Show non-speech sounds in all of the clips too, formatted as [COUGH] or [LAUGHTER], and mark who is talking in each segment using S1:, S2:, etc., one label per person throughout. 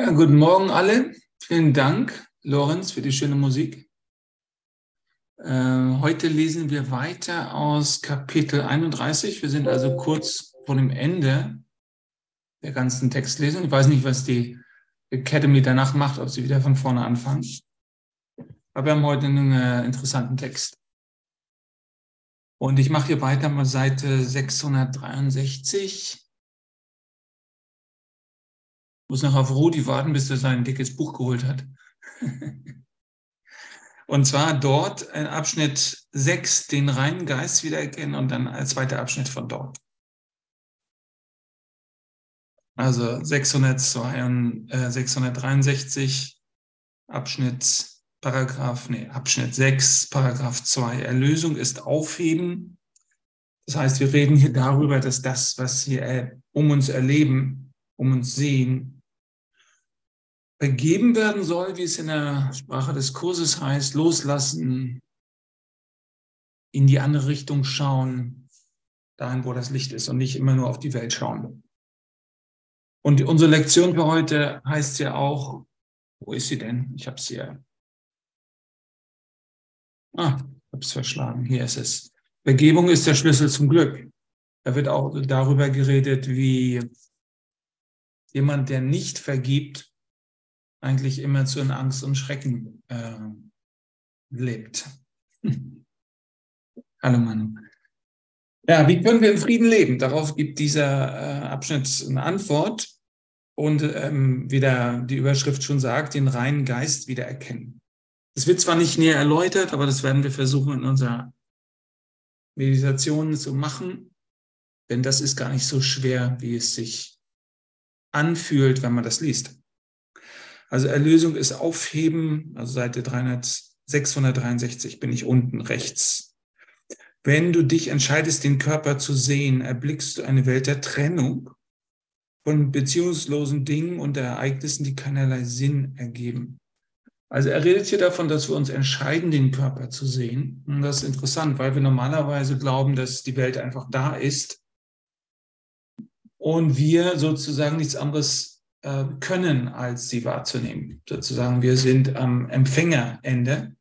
S1: Ja, guten Morgen alle. Vielen Dank, Lorenz, für die schöne Musik. Äh, heute lesen wir weiter aus Kapitel 31. Wir sind also kurz vor dem Ende der ganzen Textlesung. Ich weiß nicht, was die Academy danach macht, ob sie wieder von vorne anfangen. Aber wir haben heute einen äh, interessanten Text. Und ich mache hier weiter mal Seite 663 muss noch auf Rudi warten, bis er sein dickes Buch geholt hat. [LAUGHS] und zwar dort in Abschnitt 6 den reinen Geist wiedererkennen und dann als zweiter Abschnitt von dort. Also 602, äh, 663 Abschnitt Paragraph, nee, Abschnitt 6, Paragraph 2. Erlösung ist Aufheben. Das heißt, wir reden hier darüber, dass das, was wir äh, um uns erleben, um uns sehen, vergeben werden soll, wie es in der Sprache des Kurses heißt, loslassen, in die andere Richtung schauen, dahin, wo das Licht ist und nicht immer nur auf die Welt schauen. Und unsere Lektion für heute heißt ja auch, wo ist sie denn? Ich habe es hier. Ah, ich habe es verschlagen. Hier ist es. Vergebung ist der Schlüssel zum Glück. Da wird auch darüber geredet, wie jemand, der nicht vergibt, eigentlich immer zu in Angst und Schrecken äh, lebt. [LAUGHS] Hallo Manu. Ja, wie können wir in Frieden leben? Darauf gibt dieser äh, Abschnitt eine Antwort und ähm, wie der, die Überschrift schon sagt, den reinen Geist wieder erkennen. Das wird zwar nicht näher erläutert, aber das werden wir versuchen in unserer Meditation zu machen, denn das ist gar nicht so schwer, wie es sich anfühlt, wenn man das liest. Also Erlösung ist Aufheben, also Seite 300, 663 bin ich unten rechts. Wenn du dich entscheidest, den Körper zu sehen, erblickst du eine Welt der Trennung von beziehungslosen Dingen und Ereignissen, die keinerlei Sinn ergeben. Also er redet hier davon, dass wir uns entscheiden, den Körper zu sehen. Und das ist interessant, weil wir normalerweise glauben, dass die Welt einfach da ist und wir sozusagen nichts anderes äh, können, als sie wahrzunehmen. Sozusagen, wir sind am Empfängerende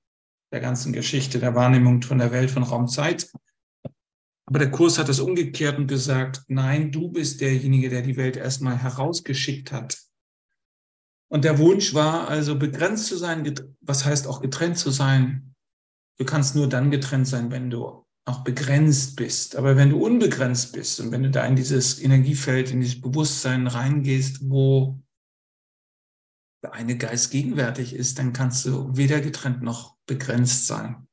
S1: der ganzen Geschichte, der Wahrnehmung von der Welt, von Raumzeit. Aber der Kurs hat es umgekehrt und gesagt, nein, du bist derjenige, der die Welt erstmal herausgeschickt hat. Und der Wunsch war also begrenzt zu sein, was heißt auch getrennt zu sein. Du kannst nur dann getrennt sein, wenn du auch begrenzt bist. Aber wenn du unbegrenzt bist und wenn du da in dieses Energiefeld, in dieses Bewusstsein reingehst, wo der eine Geist gegenwärtig ist, dann kannst du weder getrennt noch begrenzt sein.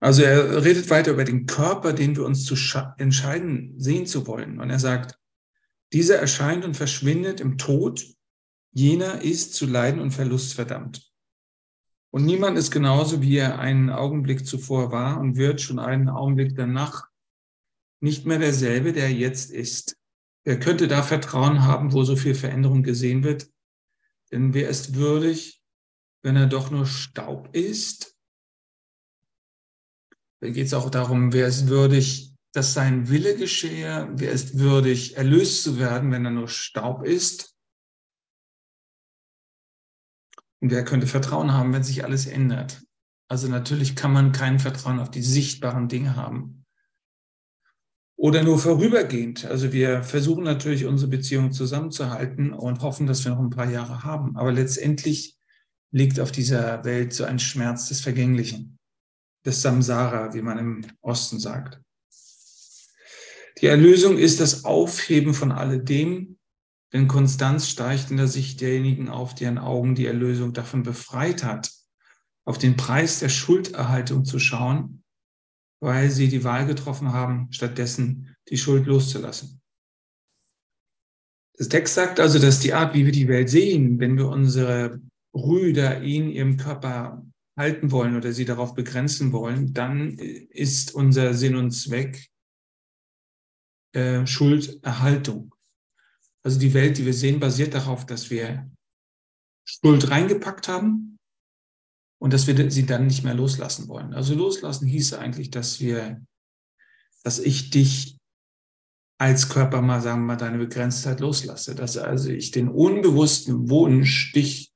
S1: Also er redet weiter über den Körper, den wir uns zu entscheiden, sehen zu wollen. Und er sagt, dieser erscheint und verschwindet im Tod, jener ist zu Leiden und Verlust verdammt. Und niemand ist genauso, wie er einen Augenblick zuvor war und wird schon einen Augenblick danach nicht mehr derselbe, der jetzt ist. Wer könnte da Vertrauen haben, wo so viel Veränderung gesehen wird? Denn wer ist würdig, wenn er doch nur Staub ist? Da geht es auch darum, wer ist würdig, dass sein Wille geschehe? Wer ist würdig, erlöst zu werden, wenn er nur Staub ist? Wer könnte Vertrauen haben, wenn sich alles ändert? Also natürlich kann man kein Vertrauen auf die sichtbaren Dinge haben. Oder nur vorübergehend. Also wir versuchen natürlich unsere Beziehung zusammenzuhalten und hoffen, dass wir noch ein paar Jahre haben. Aber letztendlich liegt auf dieser Welt so ein Schmerz des Vergänglichen, des Samsara, wie man im Osten sagt. Die Erlösung ist das Aufheben von alledem, denn Konstanz steigt in der Sicht derjenigen auf, deren Augen die Erlösung davon befreit hat, auf den Preis der Schulderhaltung zu schauen, weil sie die Wahl getroffen haben, stattdessen die Schuld loszulassen. Das Text sagt also, dass die Art, wie wir die Welt sehen, wenn wir unsere Brüder in ihrem Körper halten wollen oder sie darauf begrenzen wollen, dann ist unser Sinn und Zweck äh, Schulderhaltung. Also die Welt, die wir sehen, basiert darauf, dass wir Schuld reingepackt haben und dass wir sie dann nicht mehr loslassen wollen. Also loslassen hieße eigentlich, dass wir, dass ich dich als Körper mal, sagen wir mal, deine Begrenztheit loslasse. Dass also ich den unbewussten Wunsch, dich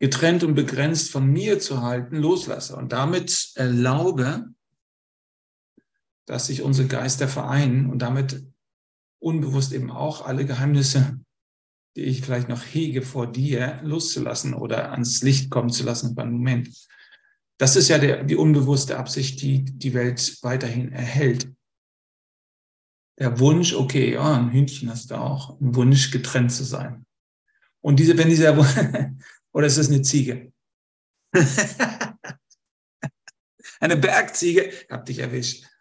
S1: getrennt und begrenzt von mir zu halten, loslasse und damit erlaube, dass sich unsere Geister vereinen und damit unbewusst eben auch alle Geheimnisse, die ich vielleicht noch hege vor dir, loszulassen oder ans Licht kommen zu lassen beim Moment. Das ist ja der, die unbewusste Absicht, die die Welt weiterhin erhält. Der Wunsch, okay, ja, ein Hündchen hast du auch, ein Wunsch, getrennt zu sein. Und diese, wenn dieser, [LAUGHS] oder ist das eine Ziege? [LAUGHS] eine Bergziege, hab dich erwischt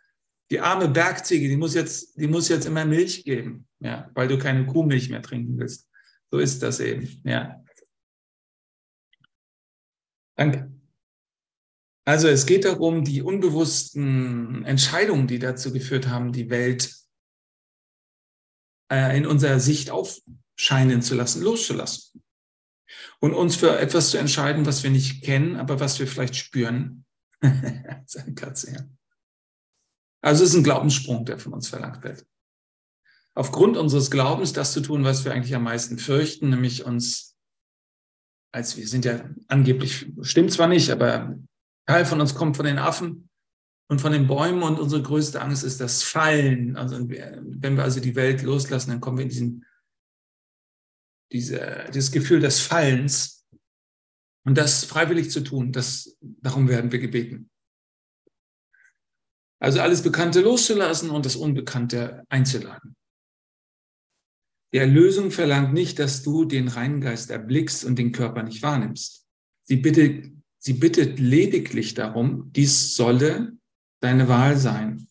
S1: die arme Bergziege, die muss jetzt, die muss jetzt immer Milch geben, ja, weil du keine Kuhmilch mehr trinken willst. So ist das eben, ja. Danke. Also es geht darum, die unbewussten Entscheidungen, die dazu geführt haben, die Welt äh, in unserer Sicht aufscheinen zu lassen, loszulassen. Und uns für etwas zu entscheiden, was wir nicht kennen, aber was wir vielleicht spüren. Seine Katze, ja. Also es ist ein Glaubenssprung, der von uns verlangt wird. Aufgrund unseres Glaubens das zu tun, was wir eigentlich am meisten fürchten, nämlich uns, als wir sind ja angeblich, stimmt zwar nicht, aber Teil von uns kommt von den Affen und von den Bäumen und unsere größte Angst ist das Fallen. Also wenn wir also die Welt loslassen, dann kommen wir in diesen, diese, dieses Gefühl des Fallens. Und das freiwillig zu tun, das, darum werden wir gebeten. Also alles Bekannte loszulassen und das Unbekannte einzuladen. Die Erlösung verlangt nicht, dass du den reinen Geist erblickst und den Körper nicht wahrnimmst. Sie bittet, sie bittet lediglich darum, dies solle deine Wahl sein.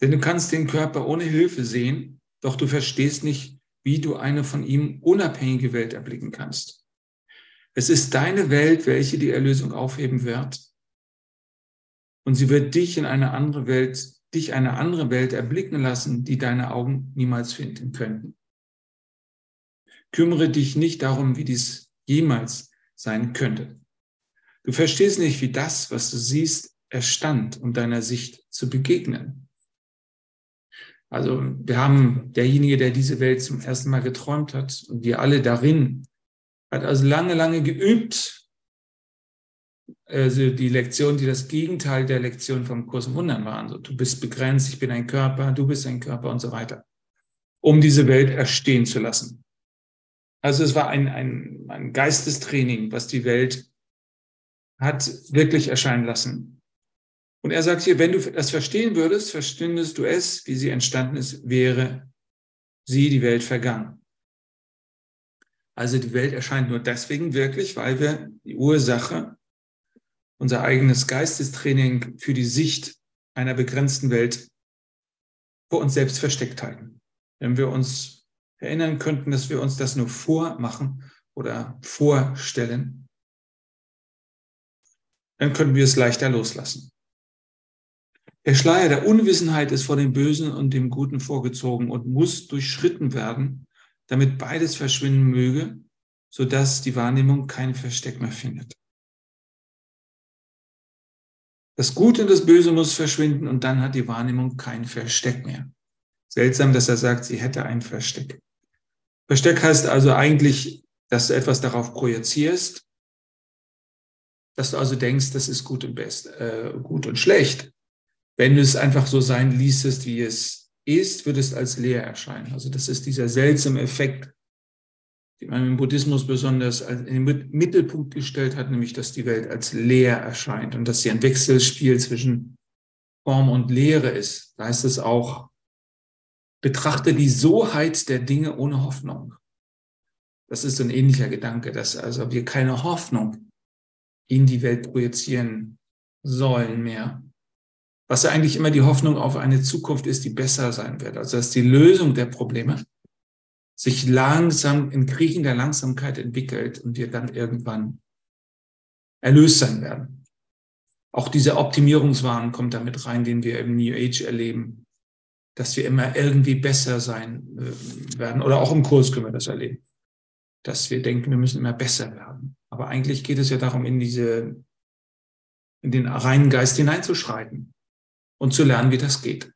S1: Denn du kannst den Körper ohne Hilfe sehen, doch du verstehst nicht, wie du eine von ihm unabhängige Welt erblicken kannst. Es ist deine Welt, welche die Erlösung aufheben wird. Und sie wird dich in eine andere Welt, dich eine andere Welt erblicken lassen, die deine Augen niemals finden könnten. Kümmere dich nicht darum, wie dies jemals sein könnte. Du verstehst nicht, wie das, was du siehst, erstand, um deiner Sicht zu begegnen. Also wir haben derjenige, der diese Welt zum ersten Mal geträumt hat und wir alle darin, hat also lange, lange geübt, also die Lektion, die das Gegenteil der Lektion vom Kurs im Wundern waren. So, du bist begrenzt, ich bin ein Körper, du bist ein Körper und so weiter, um diese Welt erstehen zu lassen. Also es war ein, ein, ein Geistestraining, was die Welt hat wirklich erscheinen lassen. Und er sagt hier, wenn du das verstehen würdest, verstündest du es, wie sie entstanden ist, wäre sie, die Welt, vergangen. Also die Welt erscheint nur deswegen wirklich, weil wir die Ursache unser eigenes Geistestraining für die Sicht einer begrenzten Welt vor uns selbst versteckt halten. Wenn wir uns erinnern könnten, dass wir uns das nur vormachen oder vorstellen, dann können wir es leichter loslassen. Der Schleier der Unwissenheit ist vor dem Bösen und dem Guten vorgezogen und muss durchschritten werden, damit beides verschwinden möge, sodass die Wahrnehmung kein Versteck mehr findet. Das Gute und das Böse muss verschwinden und dann hat die Wahrnehmung kein Versteck mehr. Seltsam, dass er sagt, sie hätte ein Versteck. Versteck heißt also eigentlich, dass du etwas darauf projizierst, dass du also denkst, das ist gut und best, äh, gut und schlecht. Wenn du es einfach so sein ließest, wie es ist, würde es als leer erscheinen. Also das ist dieser seltsame Effekt, die man im Buddhismus besonders in den Mittelpunkt gestellt hat, nämlich dass die Welt als leer erscheint und dass sie ein Wechselspiel zwischen Form und Leere ist. Da heißt es auch, betrachte die Soheit der Dinge ohne Hoffnung. Das ist ein ähnlicher Gedanke, dass also wir keine Hoffnung in die Welt projizieren sollen mehr. Was ja eigentlich immer die Hoffnung auf eine Zukunft ist, die besser sein wird. Also dass die Lösung der Probleme sich langsam in kriechender Langsamkeit entwickelt und wir dann irgendwann erlöst sein werden. Auch dieser Optimierungswahn kommt damit rein, den wir im New Age erleben, dass wir immer irgendwie besser sein äh, werden. Oder auch im Kurs können wir das erleben, dass wir denken, wir müssen immer besser werden. Aber eigentlich geht es ja darum, in diese, in den reinen Geist hineinzuschreiten und zu lernen, wie das geht.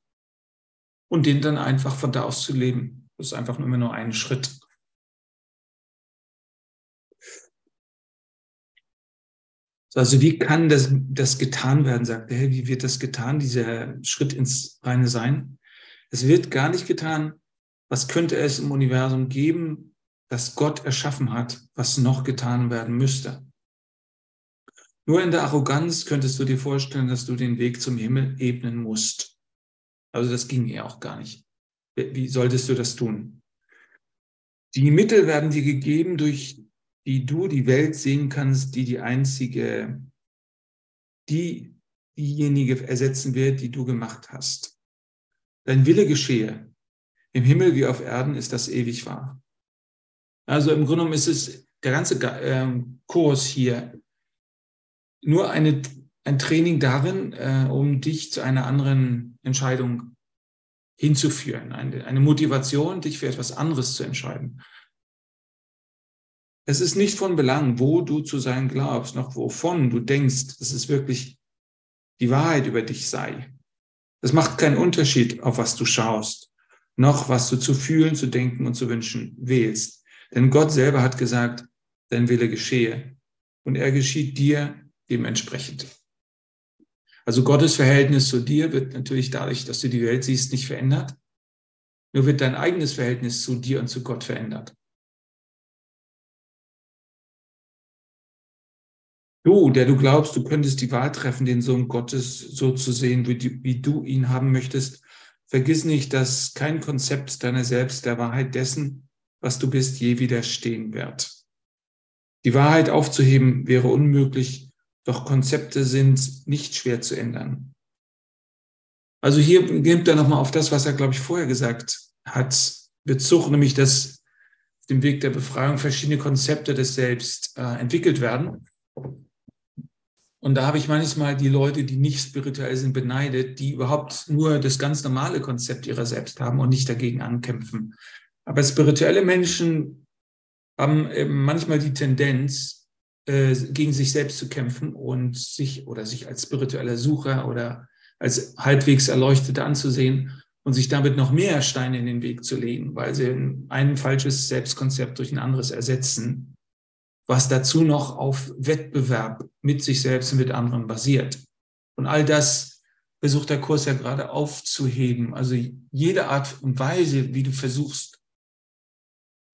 S1: und den dann einfach von da aus zu leben. Ist einfach immer nur ein Schritt. Also wie kann das, das getan werden, sagt er. Wie wird das getan, dieser Schritt ins reine Sein? Es wird gar nicht getan. Was könnte es im Universum geben, das Gott erschaffen hat, was noch getan werden müsste? Nur in der Arroganz könntest du dir vorstellen, dass du den Weg zum Himmel ebnen musst. Also das ging ja auch gar nicht. Wie solltest du das tun? Die Mittel werden dir gegeben, durch die du die Welt sehen kannst, die die einzige, die diejenige ersetzen wird, die du gemacht hast. Dein Wille geschehe. Im Himmel wie auf Erden ist das ewig wahr. Also im Grunde genommen ist es der ganze ähm, Kurs hier nur eine, ein Training darin, äh, um dich zu einer anderen Entscheidung hinzuführen. Eine, eine Motivation, dich für etwas anderes zu entscheiden. Es ist nicht von Belang, wo du zu sein glaubst, noch wovon du denkst, dass es wirklich die Wahrheit über dich sei. Es macht keinen Unterschied, auf was du schaust, noch was du zu fühlen, zu denken und zu wünschen wählst. Denn Gott selber hat gesagt, dein Wille geschehe. Und er geschieht dir dementsprechend. Also Gottes Verhältnis zu dir wird natürlich dadurch, dass du die Welt siehst, nicht verändert. Nur wird dein eigenes Verhältnis zu dir und zu Gott verändert. Du, der du glaubst, du könntest die Wahl treffen, den Sohn Gottes so zu sehen, wie, die, wie du ihn haben möchtest, vergiss nicht, dass kein Konzept deiner selbst der Wahrheit dessen, was du bist, je widerstehen wird. Die Wahrheit aufzuheben wäre unmöglich, doch Konzepte sind nicht schwer zu ändern. Also hier nimmt er nochmal auf das, was er, glaube ich, vorher gesagt hat, Bezug, nämlich dass auf dem Weg der Befreiung verschiedene Konzepte des Selbst äh, entwickelt werden. Und da habe ich manchmal die Leute, die nicht spirituell sind, beneidet, die überhaupt nur das ganz normale Konzept ihrer selbst haben und nicht dagegen ankämpfen. Aber spirituelle Menschen haben manchmal die Tendenz, äh, gegen sich selbst zu kämpfen und sich oder sich als spiritueller Sucher oder als halbwegs Erleuchtete anzusehen und sich damit noch mehr Steine in den Weg zu legen, weil sie ein falsches Selbstkonzept durch ein anderes ersetzen was dazu noch auf Wettbewerb mit sich selbst und mit anderen basiert. Und all das versucht der Kurs ja gerade aufzuheben. Also jede Art und Weise, wie du versuchst,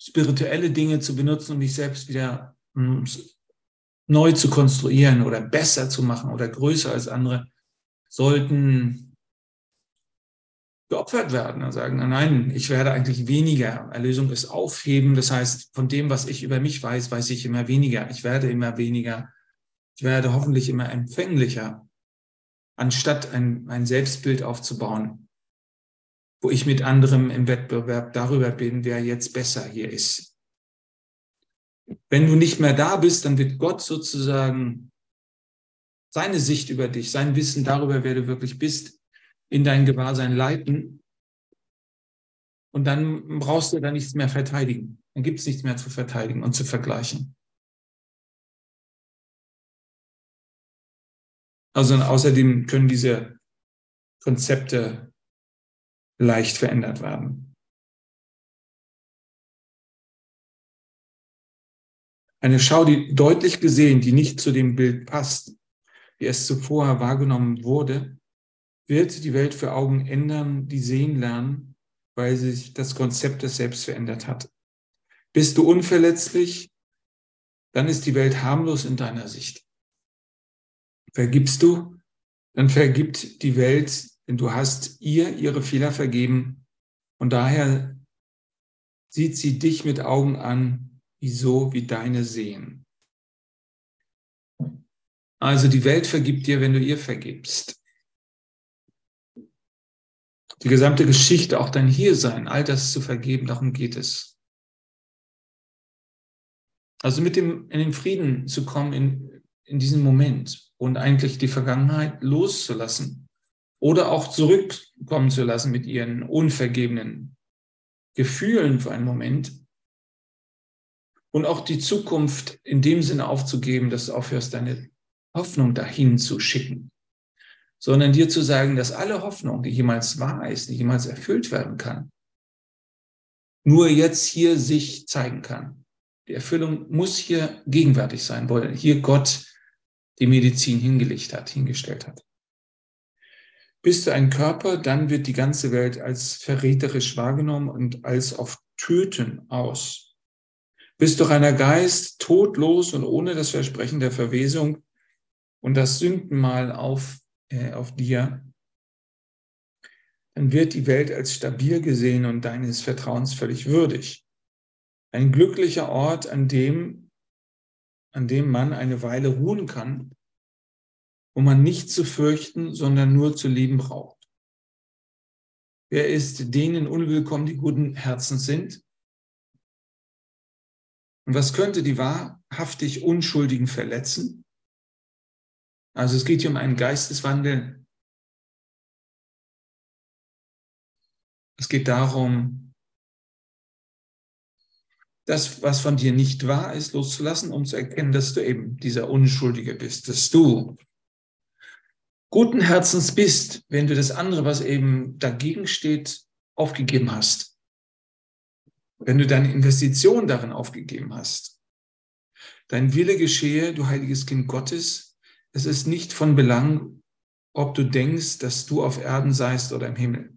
S1: spirituelle Dinge zu benutzen, um dich selbst wieder hm, neu zu konstruieren oder besser zu machen oder größer als andere, sollten geopfert werden und sagen, nein, ich werde eigentlich weniger. Erlösung ist aufheben. Das heißt, von dem, was ich über mich weiß, weiß ich immer weniger. Ich werde immer weniger. Ich werde hoffentlich immer empfänglicher, anstatt ein, ein Selbstbild aufzubauen, wo ich mit anderem im Wettbewerb darüber bin, wer jetzt besser hier ist. Wenn du nicht mehr da bist, dann wird Gott sozusagen seine Sicht über dich, sein Wissen darüber, wer du wirklich bist, in dein Gewahrsein leiten. Und dann brauchst du da nichts mehr verteidigen. Dann gibt es nichts mehr zu verteidigen und zu vergleichen. Also außerdem können diese Konzepte leicht verändert werden. Eine Schau, die deutlich gesehen, die nicht zu dem Bild passt, wie es zuvor wahrgenommen wurde, wird die Welt für Augen ändern, die sehen lernen, weil sich das Konzept des Selbst verändert hat. Bist du unverletzlich, dann ist die Welt harmlos in deiner Sicht. Vergibst du, dann vergibt die Welt, denn du hast ihr ihre Fehler vergeben und daher sieht sie dich mit Augen an, so wie deine sehen. Also die Welt vergibt dir, wenn du ihr vergibst die gesamte Geschichte, auch dein Hiersein, all das zu vergeben, darum geht es. Also mit dem, in den Frieden zu kommen in, in diesem Moment und eigentlich die Vergangenheit loszulassen oder auch zurückkommen zu lassen mit ihren unvergebenen Gefühlen für einen Moment und auch die Zukunft in dem Sinne aufzugeben, dass du aufhörst, deine Hoffnung dahin zu schicken. sondern dir zu sagen, dass alle Hoffnung, die jemals wahr ist, die jemals erfüllt werden kann, nur jetzt hier sich zeigen kann. Die Erfüllung muss hier gegenwärtig sein, weil hier Gott die Medizin hingelegt hat, hingestellt hat. Bist du ein Körper, dann wird die ganze Welt als verräterisch wahrgenommen und als auf Töten aus. Bist du reiner Geist, todlos und ohne das Versprechen der Verwesung und das Sündenmal auf, äh, auf dir, dann wird die Welt als stabil gesehen und deines Vertrauens völlig würdig. Ein glücklicher Ort, an dem, an dem man eine Weile ruhen kann wo man nicht zu fürchten, sondern nur zu lieben braucht. Wer ist denen unwillkommen, die guten Herzens sind? Und was könnte die wahrhaftig Unschuldigen verletzen? Also es geht hier um einen Geisteswandel. Es geht darum, das, was von dir nicht wahr ist, loszulassen, um zu erkennen, dass du eben dieser Unschuldige bist, dass du guten Herzens bist, wenn du das andere, was eben dagegen steht, aufgegeben hast. Wenn du deine Investition darin aufgegeben hast. Dein Wille geschehe, du heiliges Kind Gottes. Es ist nicht von Belang, ob du denkst, dass du auf Erden seist oder im Himmel.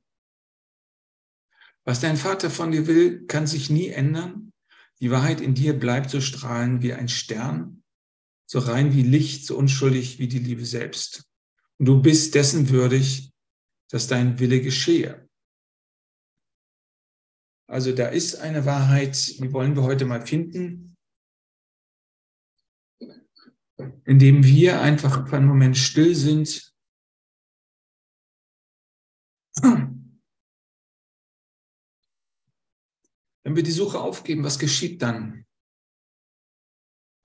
S1: Was dein Vater von dir will, kann sich nie ändern. Die Wahrheit in dir bleibt so strahlen wie ein Stern, so rein wie Licht, so unschuldig wie die Liebe selbst. Und du bist dessen würdig, dass dein Wille geschehe. Also da ist eine Wahrheit, die wollen wir heute mal finden, indem wir einfach für einen Moment still sind. Wenn wir die Suche aufgeben, was geschieht dann?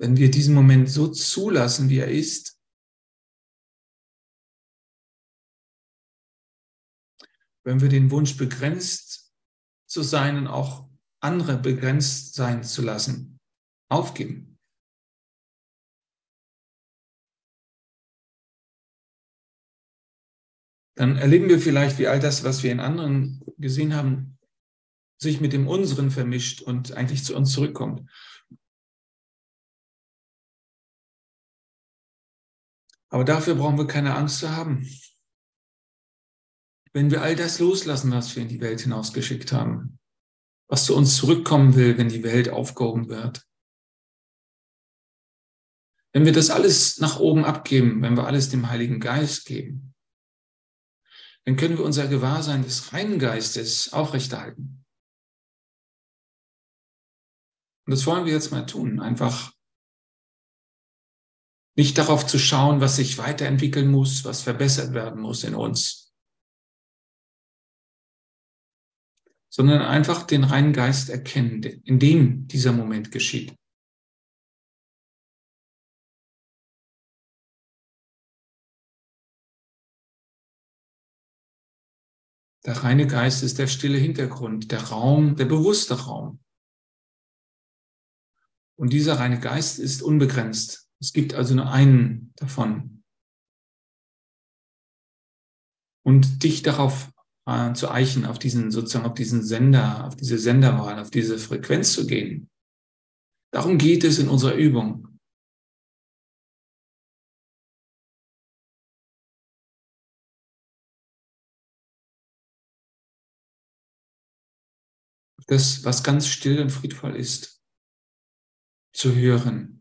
S1: Wenn wir diesen Moment so zulassen, wie er ist, wenn wir den Wunsch begrenzt zu sein und auch andere begrenzt sein zu lassen, aufgeben. Dann erleben wir vielleicht, wie all das, was wir in anderen gesehen haben, sich mit dem unseren vermischt und eigentlich zu uns zurückkommt. Aber dafür brauchen wir keine Angst zu haben wenn wir all das loslassen, was wir in die Welt hinausgeschickt haben, was zu uns zurückkommen will, wenn die Welt aufgehoben wird. Wenn wir das alles nach oben abgeben, wenn wir alles dem Heiligen Geist geben, dann können wir unser Gewahrsein des reinen Geistes aufrechterhalten. Und das wollen wir jetzt mal tun, einfach nicht darauf zu schauen, was sich weiterentwickeln muss, was verbessert werden muss in uns, sondern einfach den reinen Geist erkennen, in dem dieser Moment geschieht. Der reine Geist ist der stille Hintergrund, der Raum, der bewusste Raum. Und dieser reine Geist ist unbegrenzt. Es gibt also nur einen davon. Und dich darauf äh, zu eichen, auf diesen, sozusagen auf diesen Sender, auf diese Senderwahl, auf diese Frequenz zu gehen. Darum geht es in unserer Übung. Das, was ganz still und friedvoll ist, zu hören.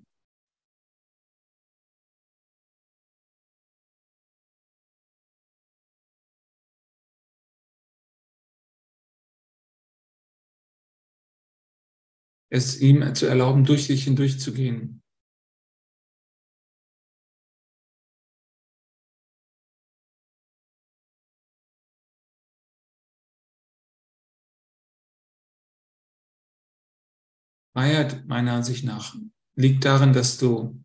S1: Es ihm zu erlauben, durch dich hindurchzugehen. Freiheit meiner Ansicht nach liegt darin, dass du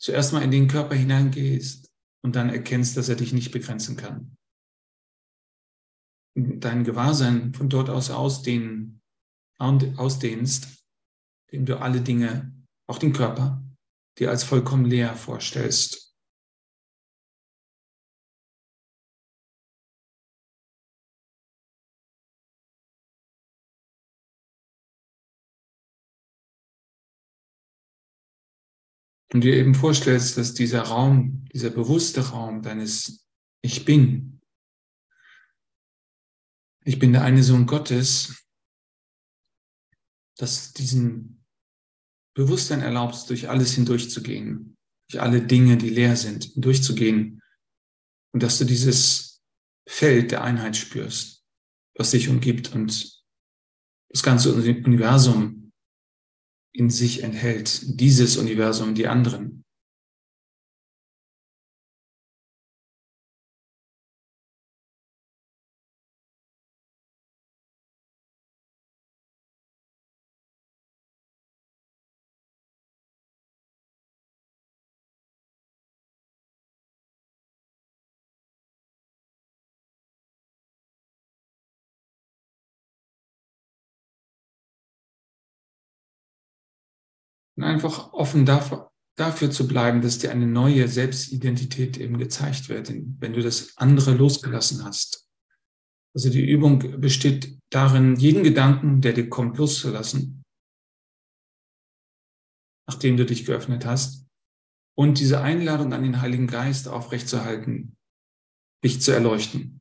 S1: zuerst mal in den Körper hineingehst und dann erkennst, dass er dich nicht begrenzen kann. Dein Gewahrsein von dort aus ausdehnen ausdehnst, indem du alle Dinge, auch den Körper, dir als vollkommen leer vorstellst. Und dir eben vorstellst, dass dieser Raum, dieser bewusste Raum deines Ich Bin, ich bin der eine Sohn Gottes, dass diesen Bewusstsein erlaubst, durch alles hindurchzugehen, durch alle Dinge, die leer sind, hindurchzugehen und dass du dieses Feld der Einheit spürst, was dich umgibt und das ganze Universum in sich enthält, dieses Universum, die anderen. Und einfach offen dafür, dafür zu bleiben, dass dir eine neue Selbstidentität eben gezeigt wird, wenn du das andere losgelassen hast. Also die Übung besteht darin, jeden Gedanken, der dir kommt, loszulassen, nachdem du dich geöffnet hast, und diese Einladung an den Heiligen Geist aufrechtzuerhalten, dich zu erleuchten.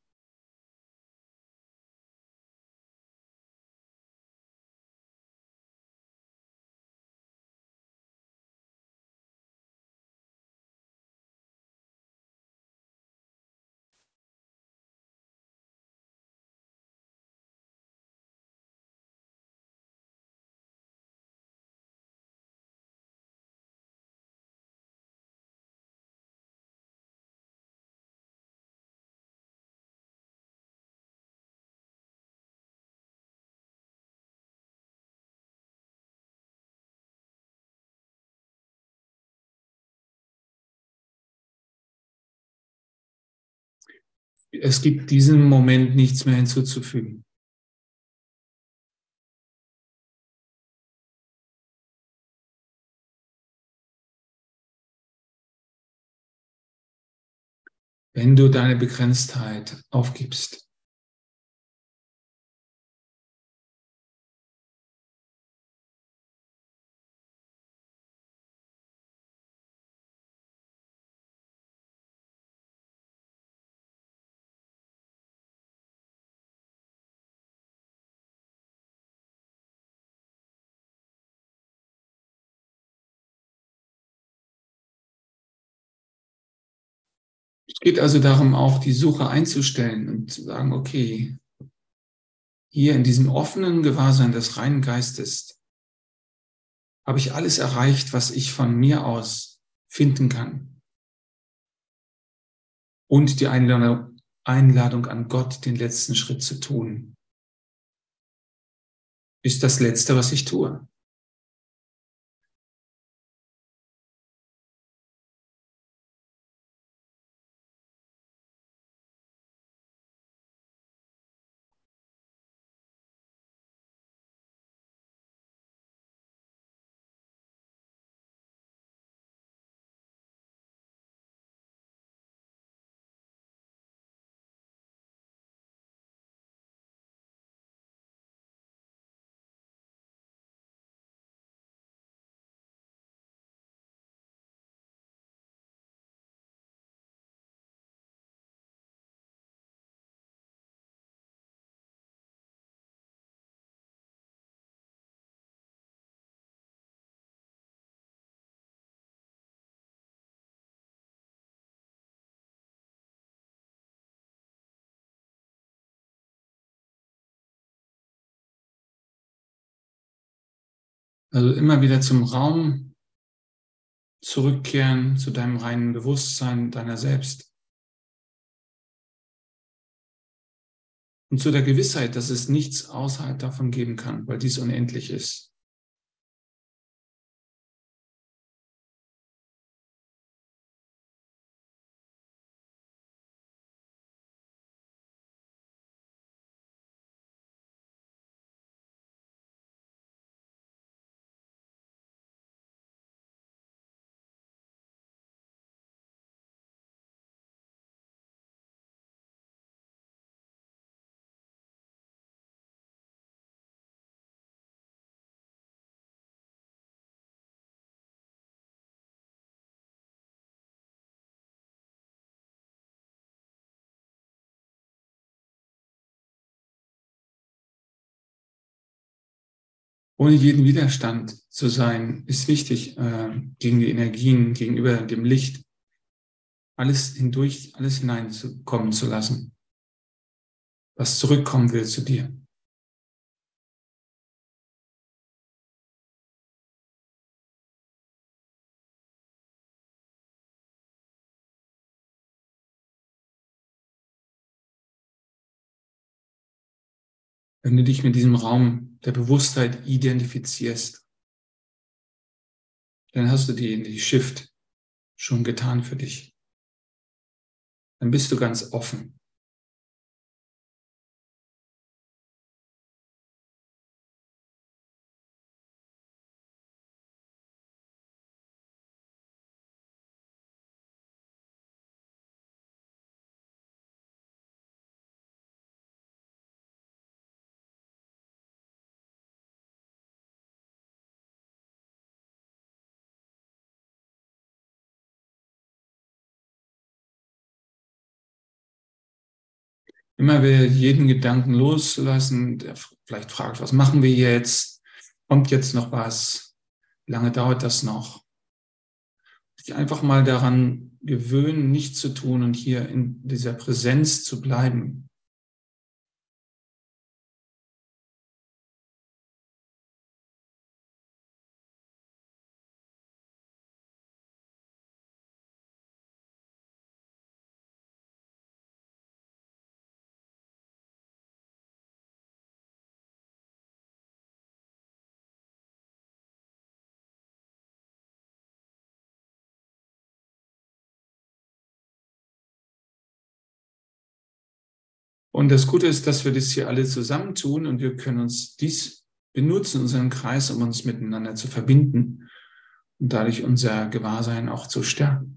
S1: Es gibt diesem Moment nichts mehr hinzuzufügen. Wenn du deine Begrenztheit aufgibst, Es geht also darum, auch die Suche einzustellen und zu sagen, okay, hier in diesem offenen Gewahrsein des reinen Geistes habe ich alles erreicht, was ich von mir aus finden kann. Und die Einladung, an Gott, den letzten Schritt zu tun, ist das Letzte, was ich tue. Also immer wieder zum Raum zurückkehren, zu deinem reinen Bewusstsein deiner selbst. Und zu der Gewissheit, dass es nichts außerhalb davon geben kann, weil dies unendlich ist. Ohne jeden Widerstand zu sein, ist wichtig äh, gegen die Energien, gegenüber dem Licht, alles hindurch, alles hineinkommen zu lassen, was zurückkommen will zu dir. Wenn du dich mit diesem Raum der Bewusstheit identifizierst, dann hast du die, die Shift schon getan für dich. Dann bist du ganz offen. Immer wieder jeden Gedanken loszulassen, der vielleicht fragt, was machen wir jetzt? Kommt jetzt noch was? Wie lange dauert das noch? Sich einfach mal daran gewöhnen, nichts zu tun und hier in dieser Präsenz zu bleiben. Und das Gute ist, dass wir das hier alle zusammentun und wir können uns dies benutzen, unseren Kreis, um uns miteinander zu verbinden und dadurch unser Gewahrsein auch zu stärken.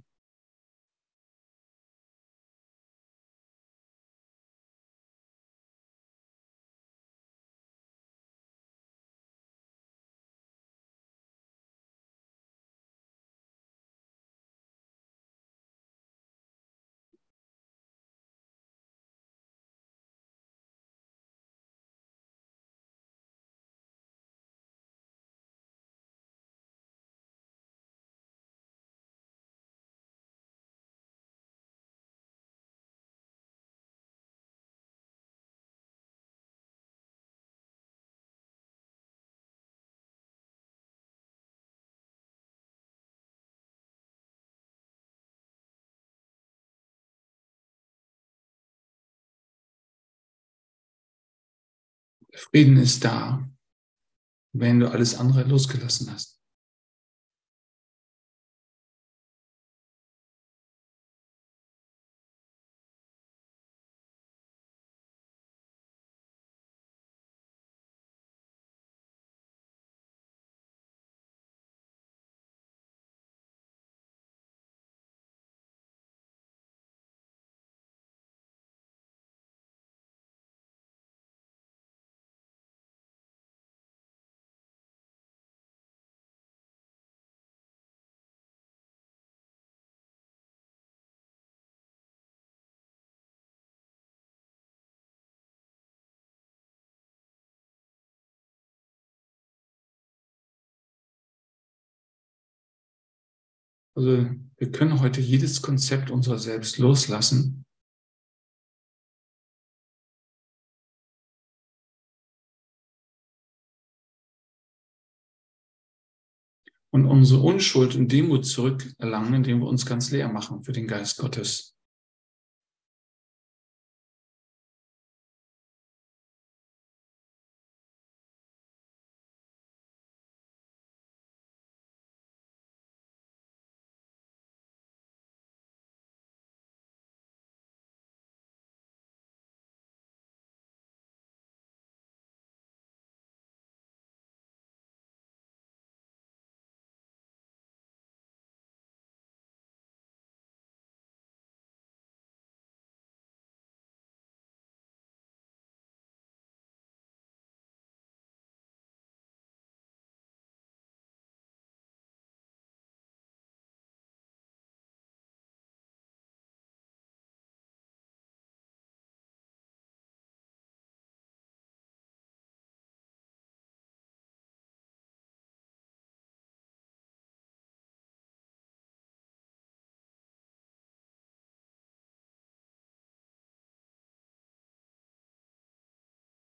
S1: Frieden ist da, wenn du alles andere losgelassen hast. Also wir können heute jedes Konzept unserer selbst loslassen. Und unsere Unschuld und Demut zurückerlangen, indem wir uns ganz leer machen für den Geist Gottes.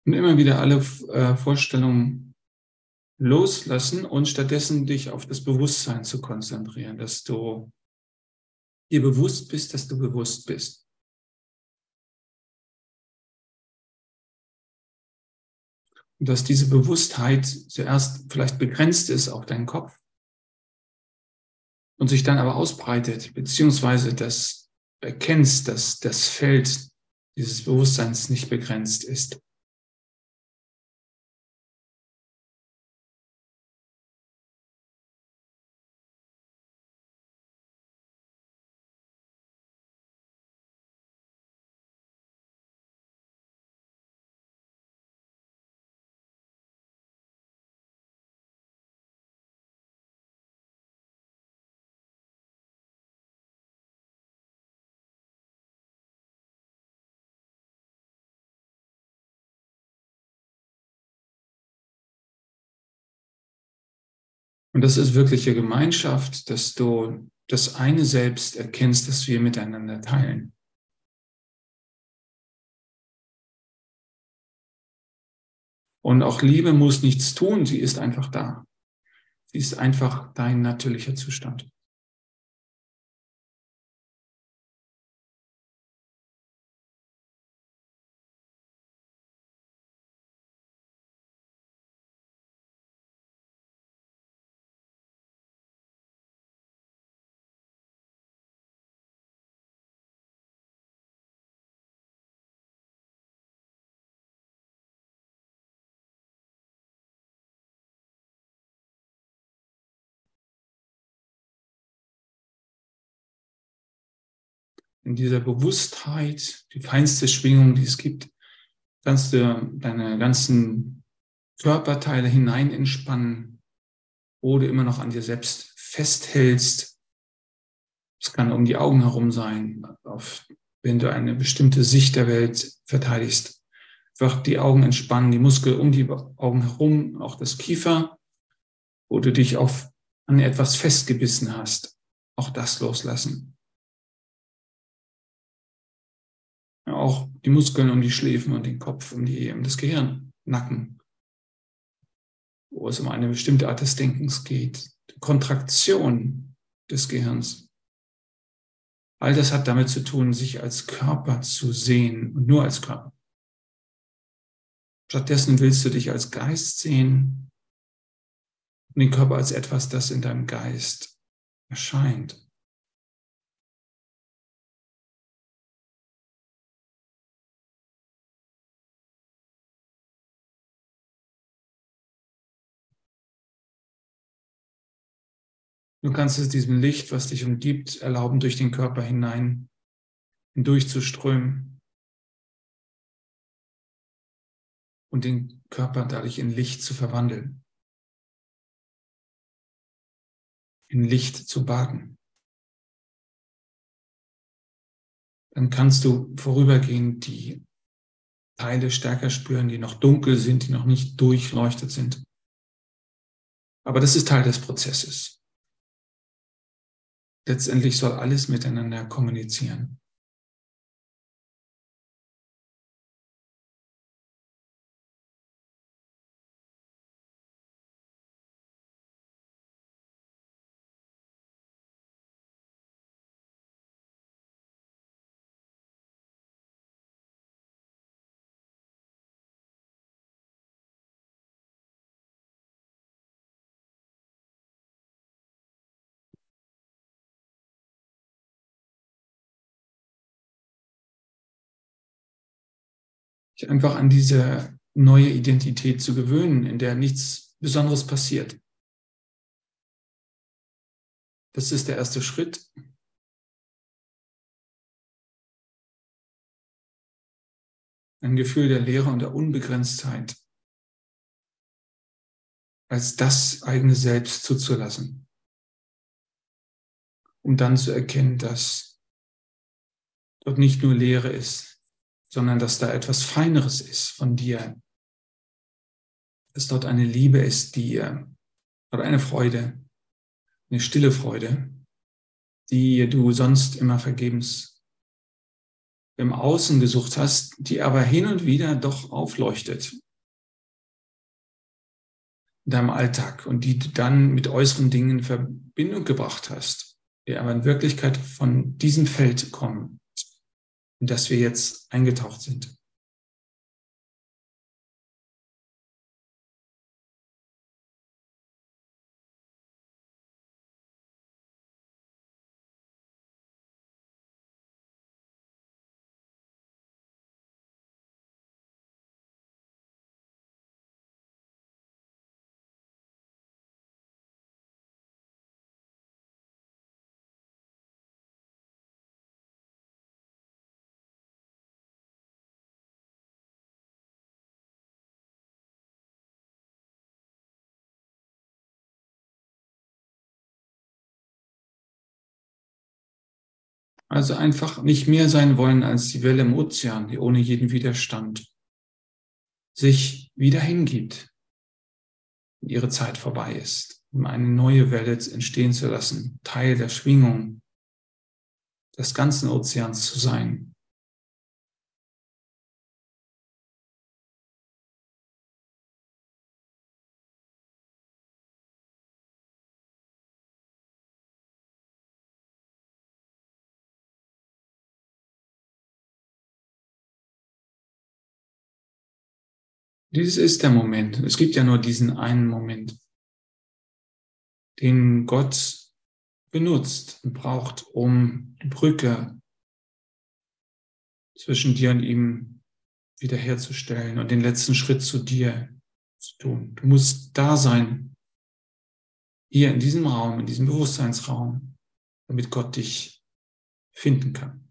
S1: Und immer wieder alle äh, Vorstellungen loslassen und stattdessen dich auf das Bewusstsein zu konzentrieren, dass du dir bewusst bist, dass du bewusst bist. Und dass diese Bewusstheit zuerst vielleicht begrenzt ist auf deinen Kopf und sich dann aber ausbreitet, beziehungsweise dass erkennst, dass das Feld dieses Bewusstseins nicht begrenzt ist. Und das ist wirkliche Gemeinschaft, dass du das eine Selbst erkennst, das wir miteinander teilen. Und auch Liebe muss nichts tun, sie ist einfach da. Sie ist einfach dein natürlicher Zustand. In dieser Bewusstheit, die feinste Schwingung, die es gibt, kannst du deine ganzen Körperteile hinein entspannen, wo du immer noch an dir selbst festhältst. Es kann um die Augen herum sein, auf, wenn du eine bestimmte Sicht der Welt verteidigst. Einfach die Augen entspannen, die Muskeln um die Augen herum, auch das Kiefer, wo du dich auf an etwas festgebissen hast. Auch das loslassen. Auch die Muskeln um die Schläfen und den Kopf, um, die, um das Gehirn, Nacken, wo es um eine bestimmte Art des Denkens geht, die Kontraktion des Gehirns. All das hat damit zu tun, sich als Körper zu sehen und nur als Körper. Stattdessen willst du dich als Geist sehen und den Körper als etwas, das in deinem Geist erscheint. Du kannst es diesem Licht, was dich umgibt, erlauben, durch den Körper hinein hindurchzuströmen und den Körper dadurch in Licht zu verwandeln, in Licht zu baden. Dann kannst du vorübergehend die Teile stärker spüren, die noch dunkel sind, die noch nicht durchleuchtet sind. Aber das ist Teil des Prozesses letztendlich soll alles miteinander kommunizieren. Sich einfach an diese neue Identität zu gewöhnen, in der nichts Besonderes passiert. Das ist der erste Schritt. Ein Gefühl der Leere und der Unbegrenztheit als das eigene Selbst zuzulassen, um dann zu erkennen, dass dort nicht nur Leere ist, sondern dass da etwas Feineres ist von dir. Dass dort eine Liebe ist, die, oder eine Freude, eine stille Freude, die du sonst immer vergebens im Außen gesucht hast, die aber hin und wieder doch aufleuchtet in deinem Alltag und die du dann mit äußeren Dingen in Verbindung gebracht hast, die aber in Wirklichkeit von diesem Feld kommen, in das wir jetzt eingetaucht sind. Also einfach nicht mehr sein wollen als die Welle im Ozean, die ohne jeden Widerstand sich wieder hingibt, wenn ihre Zeit vorbei ist, um eine neue Welle entstehen zu lassen, Teil der Schwingung des ganzen Ozeans zu sein. Dieses ist der Moment. Es gibt ja nur diesen einen Moment, den Gott benutzt und braucht, um die Brücke zwischen dir und ihm wiederherzustellen und den letzten Schritt zu dir zu tun. Du musst da sein, hier in diesem Raum, in diesem Bewusstseinsraum, damit Gott dich finden kann.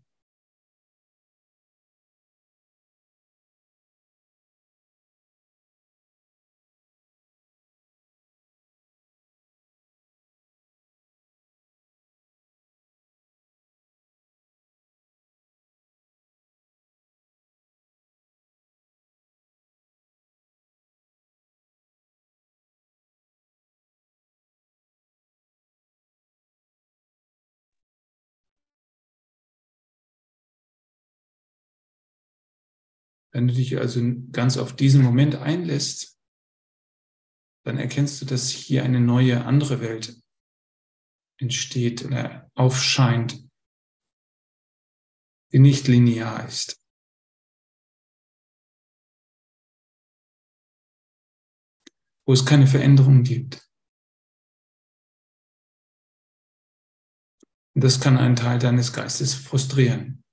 S1: Wenn du dich also ganz auf diesen Moment einlässt, dann erkennst du, dass hier eine neue, andere Welt entsteht oder aufscheint, die nicht linear ist. Wo es keine Veränderung gibt. Und das kann einen Teil deines Geistes frustrieren.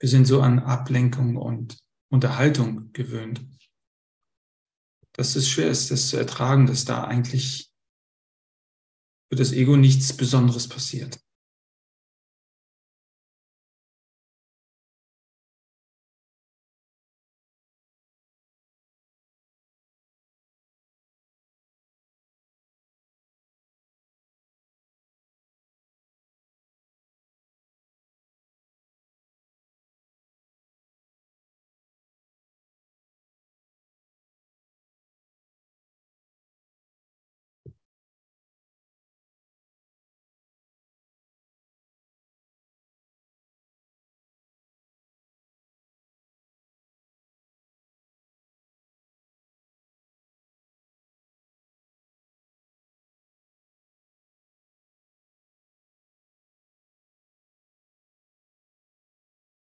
S1: Wir sind so an Ablenkung und Unterhaltung gewöhnt, dass es schwer ist, das zu ertragen, dass da eigentlich für das Ego nichts Besonderes passiert.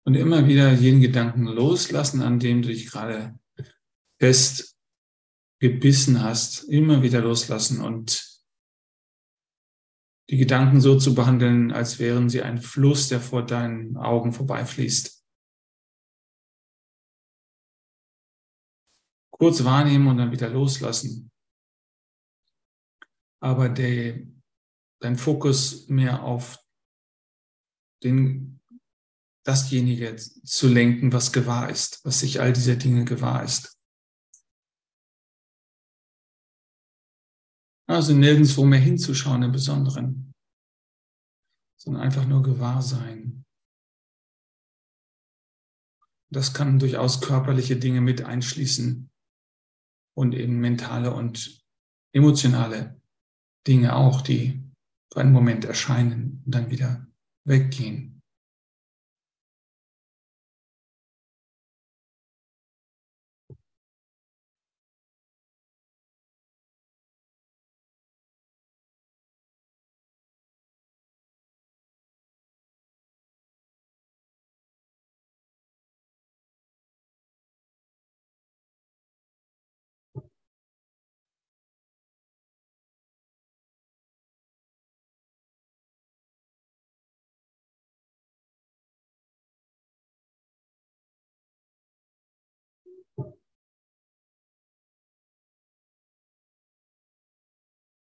S1: Und immer wieder jeden Gedanken loslassen, an dem du dich gerade fest gebissen hast, immer wieder loslassen und die Gedanken so zu behandeln, als wären sie ein Fluss, der vor deinen Augen vorbeifließt. Kurz wahrnehmen und dann wieder loslassen. Aber der, dein Fokus mehr auf den dasjenige zu lenken, was gewahr ist, was sich all dieser Dinge gewahr ist. Also nirgendwo mehr hinzuschauen im Besonderen, sondern einfach nur gewahr sein. Das kann durchaus körperliche Dinge mit einschließen und eben mentale und emotionale Dinge auch, die für einen Moment erscheinen und dann wieder weggehen.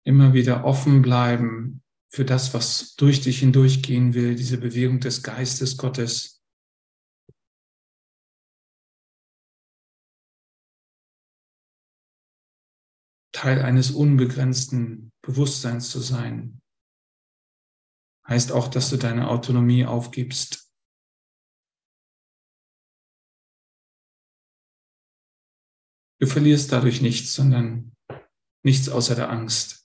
S1: Immer wieder offen bleiben für das, was durch dich hindurchgehen will, diese Bewegung des Geistes Gottes. Teil eines unbegrenzten Bewusstseins zu sein, heißt auch, dass du deine Autonomie aufgibst. Du verlierst dadurch nichts, sondern nichts außer der Angst,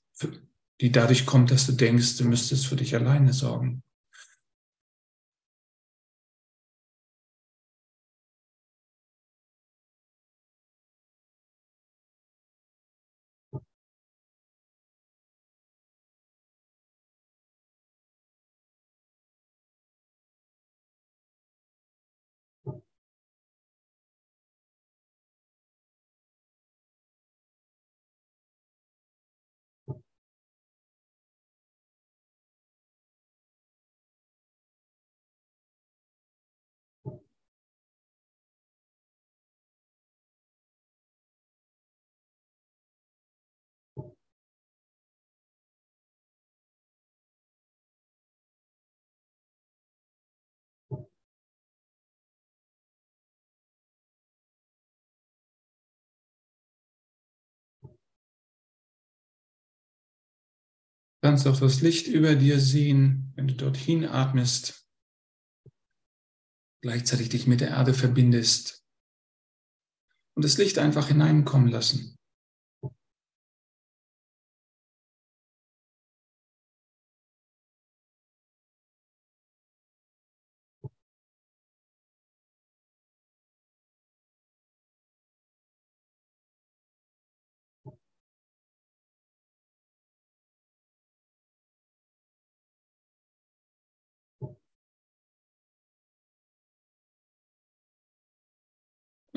S1: die dadurch kommt, dass du denkst, du müsstest für dich alleine sorgen. Kannst auch das Licht über dir sehen, wenn du dorthin atmest, gleichzeitig dich mit der Erde verbindest und das Licht einfach hineinkommen lassen.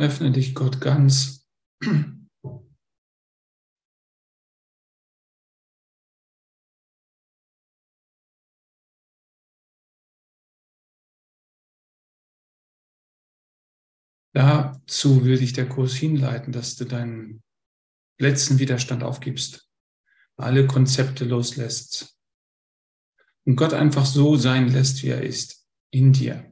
S1: Öffne dich Gott ganz. Dazu will dich der Kurs hinleiten, dass du deinen letzten Widerstand aufgibst, alle Konzepte loslässt und Gott einfach so sein lässt, wie er ist, in dir.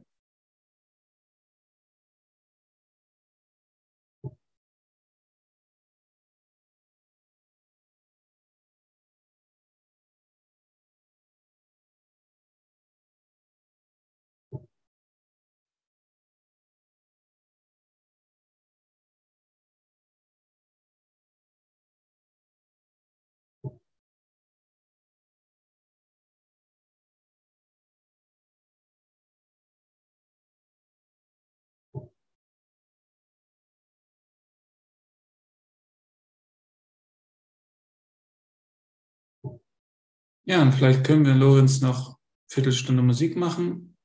S1: Ja, und vielleicht können wir, Lorenz, noch Viertelstunde Musik machen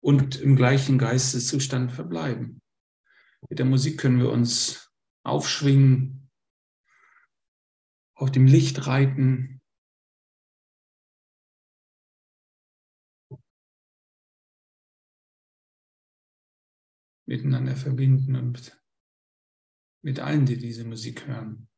S1: und im gleichen Geisteszustand verbleiben. Mit der Musik können wir uns aufschwingen, auf dem Licht reiten. miteinander verbinden und mit allen, die diese Musik hören.